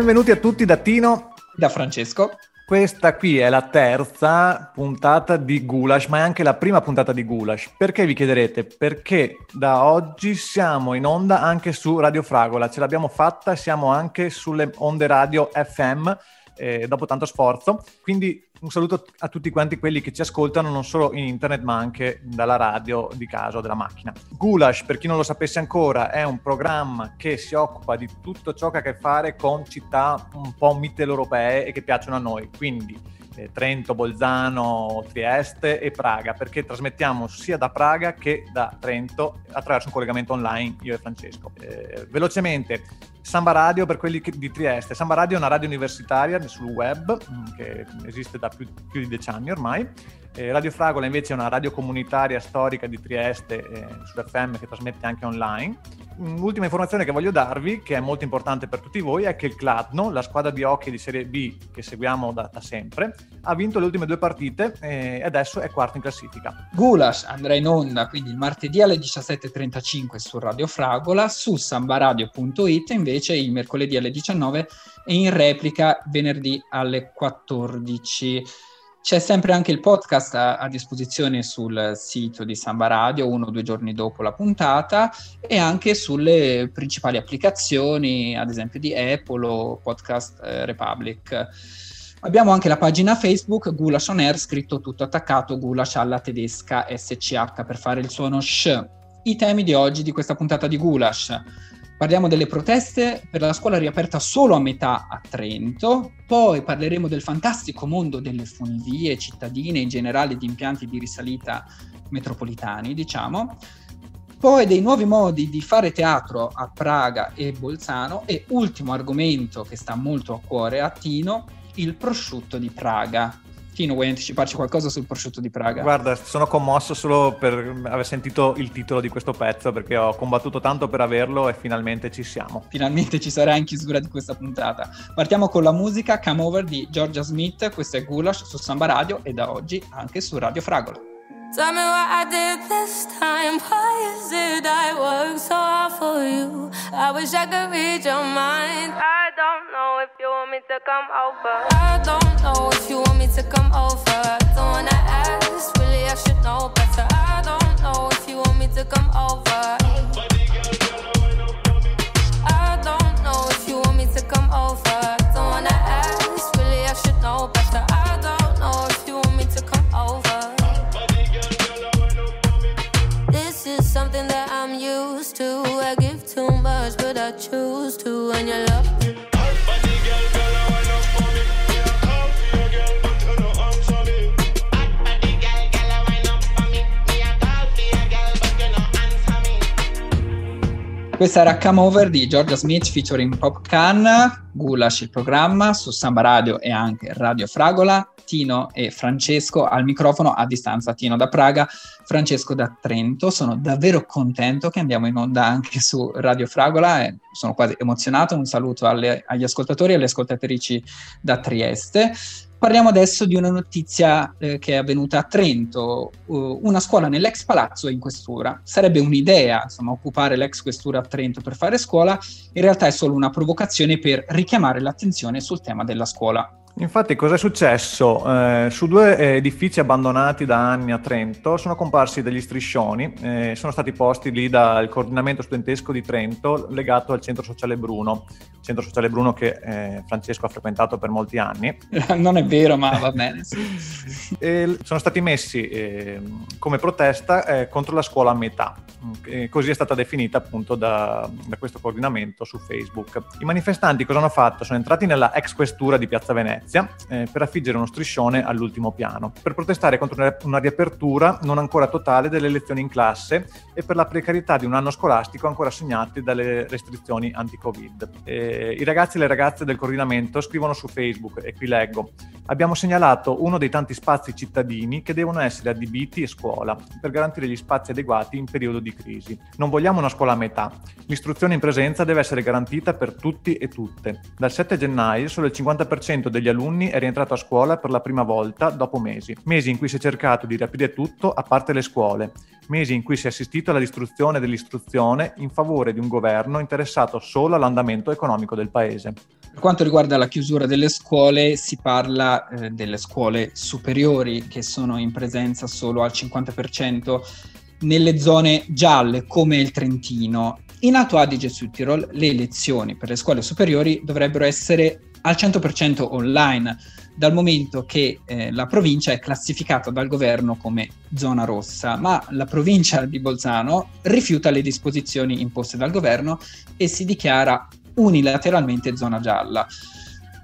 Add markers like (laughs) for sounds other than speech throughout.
Benvenuti a tutti da Tino. Da Francesco. Questa qui è la terza puntata di Gulash, ma è anche la prima puntata di Gulash. Perché vi chiederete? Perché da oggi siamo in onda anche su Radio Fragola, ce l'abbiamo fatta, siamo anche sulle onde radio FM eh, dopo tanto sforzo. Quindi un saluto a tutti quanti quelli che ci ascoltano non solo in internet ma anche dalla radio di casa o della macchina. Gulash, per chi non lo sapesse ancora, è un programma che si occupa di tutto ciò che ha a che fare con città un po' mitteleuropee e che piacciono a noi. Quindi eh, Trento, Bolzano, Trieste e Praga, perché trasmettiamo sia da Praga che da Trento attraverso un collegamento online, io e Francesco. Eh, velocemente, Samba Radio per quelli di Trieste. Samba Radio è una radio universitaria sul web mm, che esiste da più, più di dieci anni ormai eh, radio Fragola invece è una radio comunitaria storica di Trieste eh, su FM che trasmette anche online. Un'ultima informazione che voglio darvi, che è molto importante per tutti voi, è che il Cladno, la squadra di hockey di Serie B che seguiamo da, da sempre, ha vinto le ultime due partite eh, e adesso è quarto in classifica. Gulash andrà in onda quindi il martedì alle 17.35 su Radio Fragola, su sambaradio.it invece il mercoledì alle 19 e in replica venerdì alle 14. C'è sempre anche il podcast a, a, disposizione sul sito di Samba Radio, uno o due giorni dopo la puntata, e anche sulle principali applicazioni, ad esempio di Apple o Podcast eh, Republic. Abbiamo anche la pagina Facebook Gulash On Air, scritto tutto attaccato, Gulash alla tedesca SCH per fare il suono sh. I temi di oggi di questa puntata di Gulash. Parliamo delle proteste per la scuola riaperta solo a metà a Trento, poi parleremo del fantastico mondo delle funivie cittadine in generale di impianti di risalita metropolitani, diciamo, poi dei nuovi modi di fare teatro a Praga e Bolzano e ultimo argomento che sta molto a cuore a Tino, il prosciutto di Praga. Tino, vuoi anticiparci qualcosa sul prosciutto di Praga? Guarda, sono commosso solo per aver sentito il titolo di questo pezzo perché ho combattuto tanto per averlo e finalmente ci siamo. Finalmente ci sarà in chiusura di questa puntata. Partiamo con la musica Come Over di Georgia Smith, questo è Gulash su Samba Radio e da oggi anche su Radio Fragola. Tell me what I did this time. Why is it I work so hard for you? I wish I could read your mind. I don't know if you want me to come over. I don't know if you want me to come over. Don't wanna ask, really I Questa era Come Over di Georgia Smith featuring Pop Can, Gulash il programma su Samba Radio e anche Radio Fragola, Tino e Francesco al microfono a distanza, Tino da Praga, Francesco da Trento. Sono davvero contento che andiamo in onda anche su Radio Fragola e sono quasi emozionato. Un saluto alle, agli ascoltatori e alle ascoltatrici da Trieste. Parliamo adesso di una notizia eh, che è avvenuta a Trento, uh, una scuola nell'ex palazzo in questura. Sarebbe un'idea, insomma, occupare l'ex questura a Trento per fare scuola, in realtà è solo una provocazione per richiamare l'attenzione sul tema della scuola. Infatti, cosa è successo? Eh, su due edifici abbandonati da anni a Trento sono comparsi degli striscioni, eh, sono stati posti lì dal coordinamento studentesco di Trento legato al centro sociale Bruno, centro sociale Bruno che eh, Francesco ha frequentato per molti anni. (laughs) Non è vero, ma va bene. (laughs) Sono stati messi ehm, come protesta eh, contro la scuola a metà, così è stata definita appunto da, da questo coordinamento su Facebook. I manifestanti cosa hanno fatto? Sono entrati nella ex questura di Piazza Venezia Venezia eh, per affiggere uno striscione all'ultimo piano, per protestare contro una riapertura non ancora totale delle lezioni in classe e per la precarietà di un anno scolastico ancora segnati dalle restrizioni anti-Covid. Eh, I ragazzi e le ragazze del coordinamento scrivono su Facebook, e qui leggo, abbiamo segnalato uno dei tanti spazi cittadini che devono essere adibiti a scuola per garantire gli spazi adeguati in periodo di crisi. Non vogliamo una scuola a metà. L'istruzione in presenza deve essere garantita per tutti e tutte. Dal 7 gennaio solo il 50% degli alunni è rientrato a scuola per la prima volta dopo mesi. Mesi in cui si è cercato di riaprire tutto a parte le scuole. Mesi in cui si è assistito alla distruzione dell'istruzione in favore di un governo interessato solo all'andamento economico del paese. Per quanto riguarda la chiusura delle scuole, si parla eh, delle scuole superiori che sono in presenza solo al 50% nelle zone gialle come il Trentino. In Alto Adige e Südtirol le lezioni per le scuole superiori dovrebbero essere al 100% online, dal momento che eh, la provincia è classificata dal governo come zona rossa, ma la provincia di Bolzano rifiuta le disposizioni imposte dal governo e si dichiara unilateralmente zona gialla.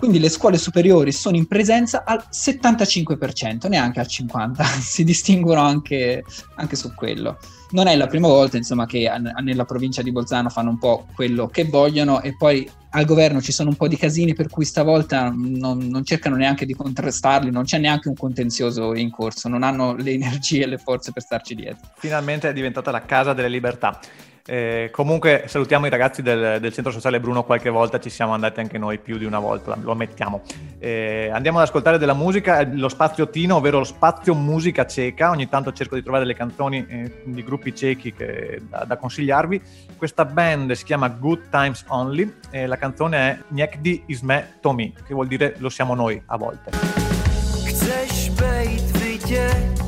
Quindi le scuole superiori sono in presenza al 75%, neanche al 50%, (laughs) si distinguono anche, anche su quello. Non è la prima volta insomma, che nella provincia di Bolzano fanno un po' quello che vogliono e poi al governo ci sono un po' di casini per cui stavolta non, non, cercano neanche di contrastarli, non c'è neanche un contenzioso in corso, non hanno le (laughs) energie e le forze per starci dietro. Finalmente è diventata la casa delle libertà. Eh, comunque salutiamo i ragazzi del, del, centro sociale Bruno qualche volta, ci siamo andati anche noi più di una volta, lo ammettiamo. Eh, andiamo ad ascoltare della musica, lo spazio Tino, ovvero lo spazio musica ceca, ogni tanto cerco di trovare delle canzoni eh, di gruppi cechi che, da, da, consigliarvi. Questa band si chiama Good Times Only e la canzone è Niekdi Isme Tomi, che vuol dire lo siamo noi a volte. Chceš být vidět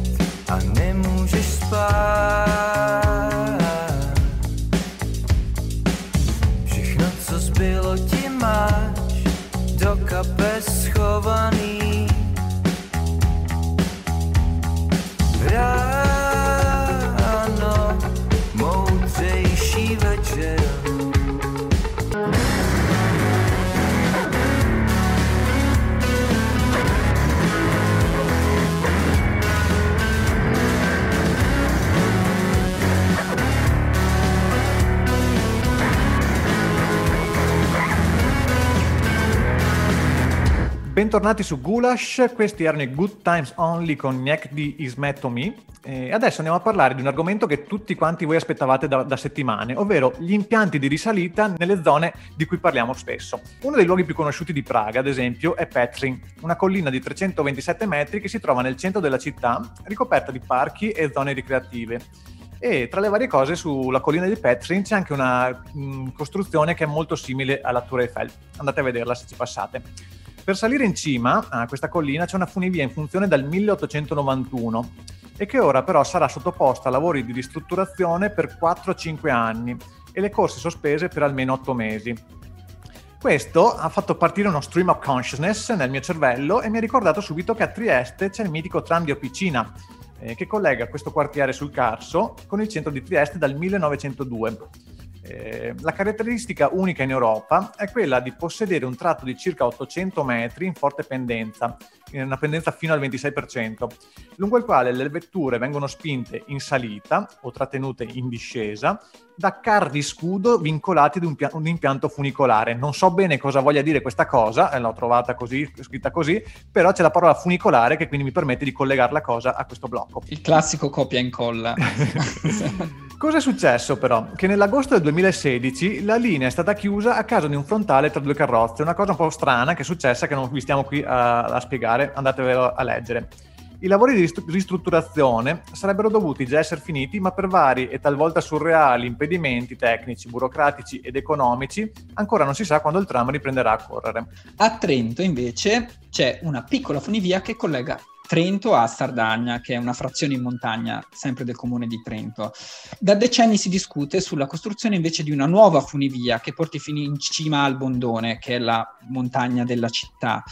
a spát bylo Bentornati su Gulash, questi erano i Good Times Only con Niek di Ismetomi. E adesso andiamo a parlare di un argomento che tutti quanti voi aspettavate da, da, settimane, ovvero gli impianti di risalita nelle zone di cui parliamo spesso. Uno dei luoghi più conosciuti di Praga, ad esempio, è Petrin, una collina di 327 metri che si trova nel centro della città, ricoperta di parchi e zone ricreative. E tra le varie cose sulla collina di Petrin c'è anche una mh, costruzione che è molto simile alla Tour Eiffel. Andate a vederla se ci passate. Per salire in cima a questa collina c'è una funivia in funzione dal 1891 e che ora però sarà sottoposta a lavori di ristrutturazione per 4-5 anni e le corse sospese per almeno 8 mesi. Questo ha fatto partire uno stream of consciousness nel mio cervello e mi ha ricordato subito che a Trieste c'è il mitico tram di Opicina, eh, che collega questo quartiere sul Carso con il centro di Trieste dal 1902. Eh, la caratteristica unica in Europa è quella di possedere un tratto di circa 800 metri in forte pendenza, in una pendenza fino al 26%, lungo il quale le vetture vengono spinte in salita o trattenute in discesa da carri scudo vincolati ad un, pia- un, impianto funicolare. Non so bene cosa voglia dire questa cosa, eh, l'ho trovata così, scritta così, però c'è la parola funicolare che quindi mi permette di collegare la cosa a questo blocco. Il classico copia e incolla. (laughs) (laughs) Cosa è successo però? Che nell'agosto del 2016 la linea è stata chiusa a causa di un frontale tra due carrozze, una cosa un po' strana che è successa che non vi stiamo qui a, a spiegare, andatevelo a leggere. I lavori di ristrutturazione sarebbero dovuti già essere finiti, ma per vari e talvolta surreali impedimenti tecnici, burocratici ed economici, ancora non si sa quando il tram riprenderà a correre. A Trento, invece, c'è una piccola funivia che collega Trento a Sardagna, che è una frazione in montagna sempre del comune di Trento. Da decenni si discute sulla costruzione invece di una nuova funivia che porti fino in cima al Bondone, che è la montagna della città.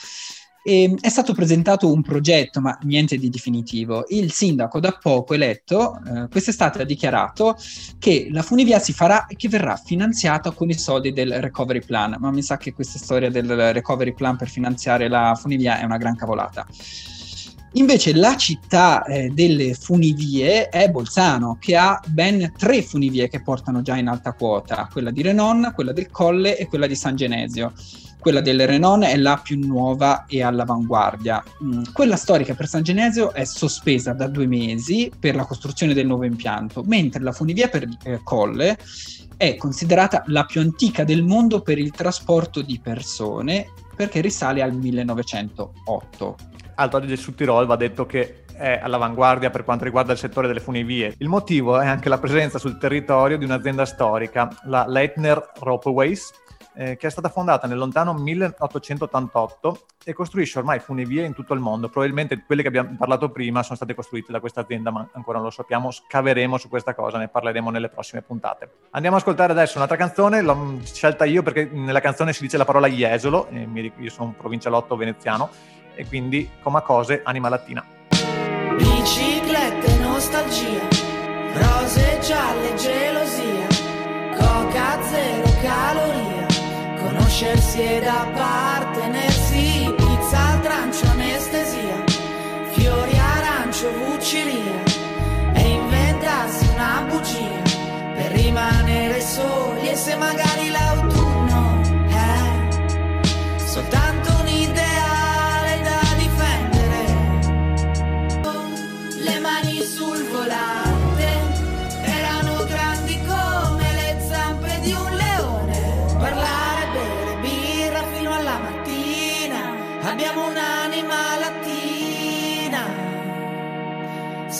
E è stato presentato un progetto, ma niente di definitivo. Il sindaco da poco eletto eh, quest'estate ha dichiarato che la funivia si farà e che verrà finanziata con i soldi del recovery plan, ma mi sa che questa storia del recovery plan per finanziare la funivia è una gran cavolata. Invece la città eh, delle funivie è Bolzano, che ha ben tre funivie che portano già in alta quota, quella di Renon, quella del Colle e quella di San Genesio. Quella del Renon è la più nuova e all'avanguardia. Mm, quella storica per San Genesio è sospesa da due mesi per la costruzione del nuovo impianto, mentre la funivia per eh, Colle è considerata la più antica del mondo per il trasporto di persone perché risale al 1908. Alto Adige sul Tirol va detto che è all'avanguardia per quanto riguarda il settore delle funivie. Il motivo è anche la presenza sul territorio di un'azienda storica, la Leitner Ropeways, eh, che è stata fondata nel lontano 1888 e costruisce ormai funivie in tutto il mondo. Probabilmente quelle che abbiamo parlato prima sono state costruite da questa azienda, ma ancora non lo sappiamo. Scaveremo su questa cosa, ne parleremo nelle prossime puntate. Andiamo ad ascoltare adesso un'altra canzone, l'ho scelta io perché nella canzone si dice la parola Jesolo, io sono un provincialotto veneziano, e quindi Coma Cose, Anima Latina. Biciclette, nostalgia, rose gialle, gelosia, coca zero caloria, conoscersi ed appartenersi, pizza al trancio, anestesia, fiori arancio, vucilia, e inventarsi una bugia per rimanere soli e se magari l'autunno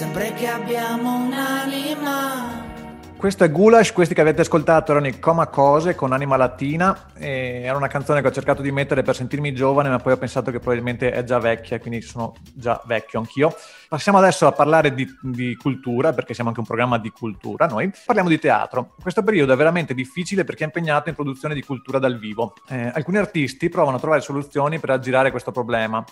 sempre che abbiamo un'anima. Questo è Gulash, questi che avete ascoltato erano i Coma Cose con Anima Latina, era una canzone che ho cercato di mettere per sentirmi giovane, ma poi ho pensato che probabilmente è già vecchia, quindi sono già vecchio anch'io. Passiamo adesso a parlare di, di cultura, perché siamo anche un programma di cultura noi. Parliamo di teatro. Questo periodo è veramente difficile perché è impegnato in produzione di cultura dal vivo. Eh, alcuni artisti provano a trovare soluzioni per aggirare questo problema.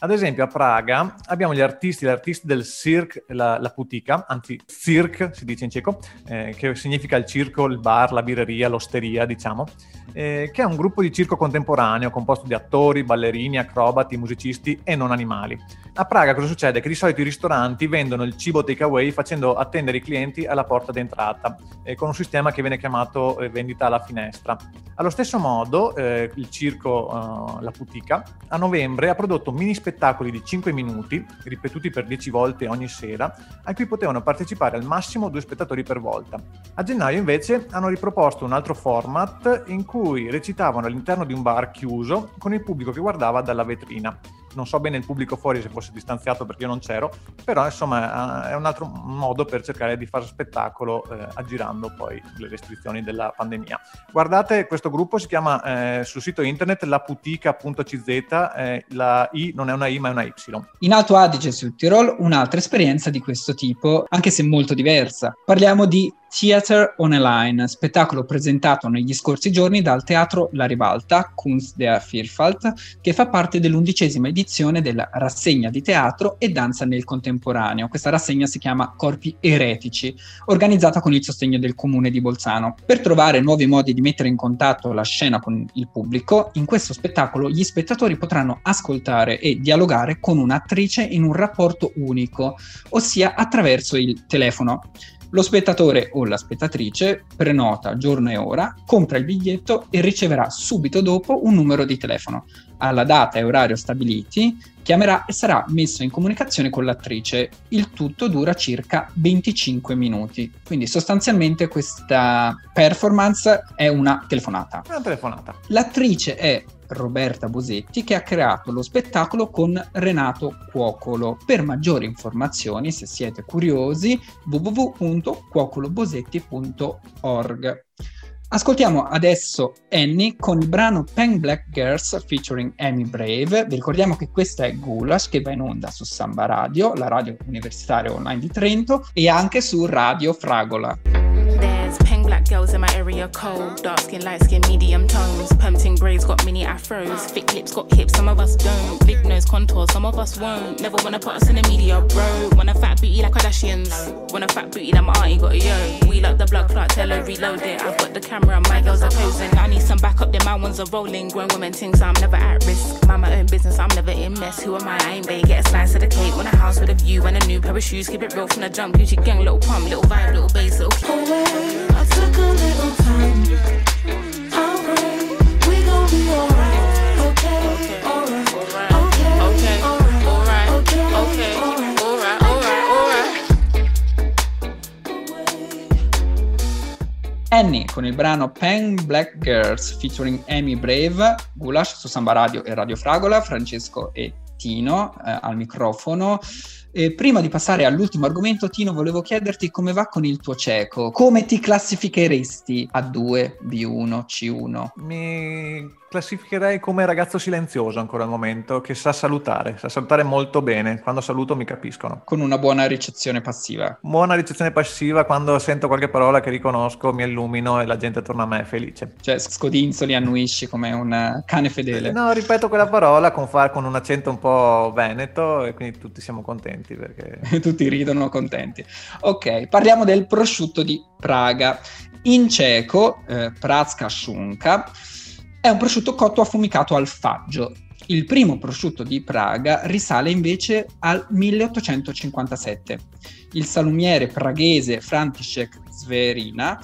Ad esempio a Praga abbiamo gli artisti, gli artisti del Cirque, la, la Putica, anzi Cirque si dice in ceco, eh, che significa il circo, il bar, la birreria, l'osteria, diciamo, eh, che è un gruppo di circo contemporaneo composto di attori, ballerini, acrobati, musicisti e non animali. A Praga cosa succede? Che di solito i ristoranti vendono il cibo takeaway facendo attendere i clienti alla porta d'entrata, eh, con un sistema che viene chiamato eh, vendita alla finestra. Allo stesso modo, eh, il circo La Putica a novembre ha prodotto mini spettacoli di 5 minuti, ripetuti per 10 volte ogni sera, a cui potevano partecipare al massimo due spettatori per volta. A gennaio invece hanno riproposto un altro format in cui recitavano all'interno di un bar chiuso con il pubblico che guardava dalla vetrina non so bene il pubblico fuori se fosse distanziato perché io non c'ero, però insomma è un altro modo per cercare di fare spettacolo eh, aggirando poi le restrizioni della pandemia. Guardate, questo gruppo si chiama eh, sul sito internet laputica.cz, eh, la I non è una I ma è una Y. In Alto Adige sul Tirol un'altra esperienza di questo tipo, anche se molto diversa. Parliamo di Theater on a Line, spettacolo presentato negli scorsi giorni dal teatro La Ribalta, Kunst der Vielfalt, che fa parte dell'undicesima edizione della rassegna di teatro e danza nel contemporaneo. Questa rassegna si chiama Corpi Eretici, organizzata con il sostegno del comune di Bolzano. Per trovare nuovi modi di mettere in contatto la scena con il pubblico, in questo spettacolo gli spettatori potranno ascoltare e dialogare con un'attrice in un rapporto unico, ossia attraverso il telefono. Lo spettatore o la spettatrice prenota giorno e ora, compra il biglietto e riceverà subito dopo un numero di telefono. Alla data e orario stabiliti, chiamerà e sarà messo in comunicazione con l'attrice. Il tutto dura circa 25 minuti. Quindi sostanzialmente questa performance è una telefonata. Una telefonata. L'attrice è Roberta Bosetti che ha creato lo spettacolo con Renato Cuocolo. Per maggiori informazioni, se siete curiosi, www.cuocolobosetti.org. Ascoltiamo adesso Annie con il brano Pen Black Girls featuring Amy Brave. Vi ricordiamo che questa è Gulash che va in onda su Samba Radio, la radio universitaria online di Trento, e anche su Radio Fragola. There's Pen Black girls in my area cold. Dark skin, light skin, medium tones. Pumping braids got mini afros. Thick lips got hips, some of us don't. Big nose contour, some of us won't. Never wanna put us in the media, bro. Wanna fat booty like Kardashians. Wanna fat booty that my auntie got, a yo. We like the blood clot, tell her reload it. I've got the camera, my girls are posing. I need some backup, then my ones are rolling. Grown women things, I'm never at risk. Mind my own business, I'm never in mess. Who am I? I ain't bae. Get a slice of the cake. Want a house with a view and a new pair of shoes. Keep it real from the jump. Gucci gang, little pump, little vibe, little bass, little. away. I took a little time. Annie con il brano Pen Black Girls featuring Amy Brave, Gulash su Samba Radio e Radio Fragola, Francesco e Tino eh, al microfono. E prima di passare all'ultimo argomento, Tino, volevo chiederti come va con il tuo cieco. Come ti classificheresti A2, B1, C1? Mi classificherei come ragazzo silenzioso ancora al momento, che sa salutare, sa salutare molto bene. Quando saluto mi capiscono. Con una buona ricezione passiva. Buona ricezione passiva, quando sento qualche parola che riconosco mi illumino e la gente torna a me felice. Cioè, scodinzoli, annuisci come un cane fedele. No, ripeto quella parola con, fa- con un accento un po' veneto e quindi tutti siamo contenti perché... (laughs) Tutti ridono contenti. Ok, parliamo del prosciutto di Praga. In ceco, eh, Prazka Shunka, è un prosciutto cotto affumicato al faggio. Il primo prosciutto di Praga risale invece al 1857. Il salumiere praghese František Zverina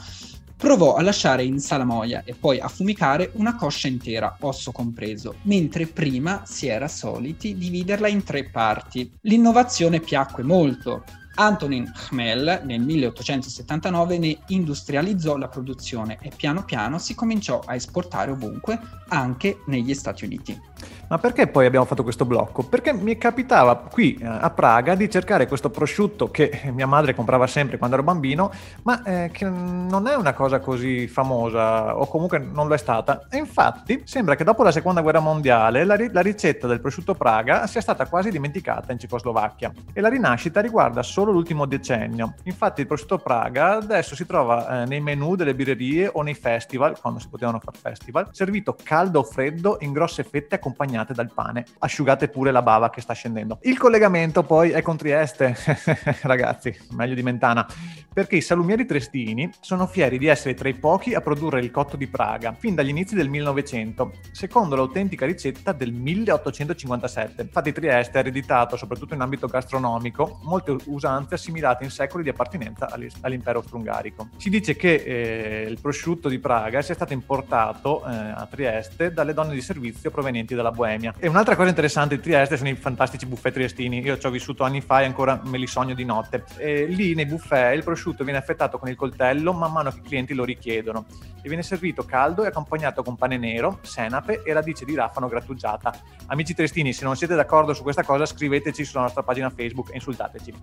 provò a lasciare in salamoia e poi affumicare una coscia intera, osso compreso, mentre prima si era soliti dividerla in tre parti. L'innovazione piacque molto. Antonin Chmel nel 1879 ne industrializzò la produzione e piano piano si cominciò a esportare ovunque, anche negli Stati Uniti. Ma perché poi abbiamo fatto questo blocco? Perché mi capitava qui eh, a Praga di cercare questo prosciutto che mia madre comprava sempre quando ero bambino, ma eh, che non è una cosa così famosa o comunque non lo è stata. E infatti sembra che dopo la seconda guerra mondiale la, ri- la ricetta del prosciutto Praga sia stata quasi dimenticata in Cecoslovacchia e la rinascita riguarda solo l'ultimo decennio. Infatti il prosciutto Praga adesso si trova eh, nei menù delle birrerie o nei festival, quando si potevano fare festival, servito caldo o freddo in grosse fette accompagnate dal pane. Asciugate pure la bava che sta scendendo. Il collegamento poi è con Trieste, (laughs) ragazzi, meglio di Mentana, perché i salumieri triestini sono fieri di essere tra i pochi a produrre il cotto di Praga, fin dagli inizi del 1900, secondo l'autentica ricetta del 1857. Infatti Trieste ha ereditato, soprattutto in ambito gastronomico, molte usanze assimilate in secoli di appartenenza all'impero austro-ungarico. Si dice che eh, il prosciutto di Praga sia stato importato eh, a Trieste dalle donne di servizio provenienti dalla Boemia. E un'altra cosa interessante di Trieste sono i fantastici buffet triestini. Io ci ho vissuto anni fa e ancora me li sogno di notte. E lì nei buffet il prosciutto viene affettato con il coltello man mano che i clienti lo richiedono e viene servito caldo e accompagnato con pane nero, senape e radice di rafano grattugiata. Amici triestini, se non siete d'accordo su questa cosa, scriveteci sulla nostra pagina Facebook e insultateci.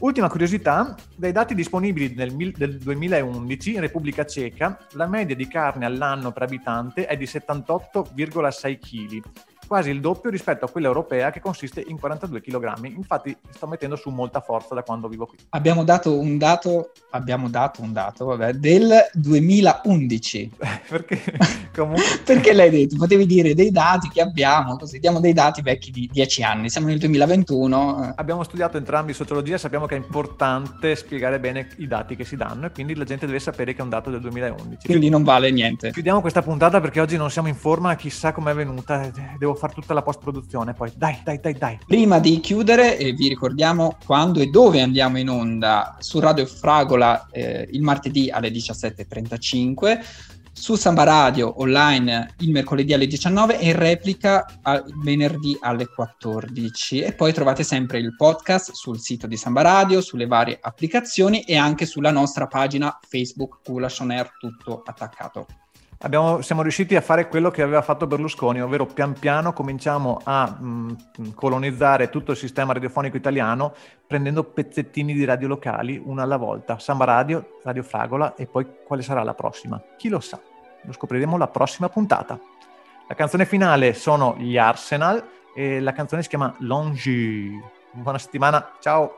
Ultima curiosità, dai dati disponibili del, del 2011 in Repubblica Ceca, la media di carne all'anno per abitante è di 78,6 kg, quasi il doppio rispetto a quella europea che consiste in 42 kg. Infatti sto mettendo su molta forza da quando vivo qui. Abbiamo dato un dato, abbiamo dato un dato, vabbè, del 2011. (laughs) Perché (laughs) comunque... (laughs) Perché l'hai detto? Potevi dire dei dati che abbiamo, così diamo dei dati vecchi di 10 anni. Siamo nel 2021. eh. Abbiamo studiato entrambi sociologia sappiamo che è importante spiegare bene i dati che si danno e quindi la gente deve sapere che è un dato del 2011. Quindi non vale niente. Chiudiamo questa puntata perché oggi non siamo in forma, chissà com'è venuta, devo fare tutta la post-produzione poi. Dai, dai, dai, dai. Prima di chiudere, eh, vi ricordiamo quando e dove andiamo in onda su Radio Fragola eh, il martedì alle 17.35, su Samba Radio online il mercoledì alle 19 e in replica venerdì alle 14. E poi trovate sempre il podcast sul sito di Samba Radio, sulle varie applicazioni e anche sulla nostra pagina Facebook Gulash On Air, tutto attaccato. Abbiamo- siamo riusciti a fare quello che aveva fatto Berlusconi, ovvero pian piano cominciamo a mh, colonizzare tutto il sistema radiofonico italiano prendendo pezzettini di radio locali una alla volta. Samba Radio, Radio Fragola e poi quale sarà la prossima? Chi lo sa? Lo scopriremo la prossima puntata. La canzone finale sono gli Arsenal e la canzone si chiama Longy. Buona settimana, ciao!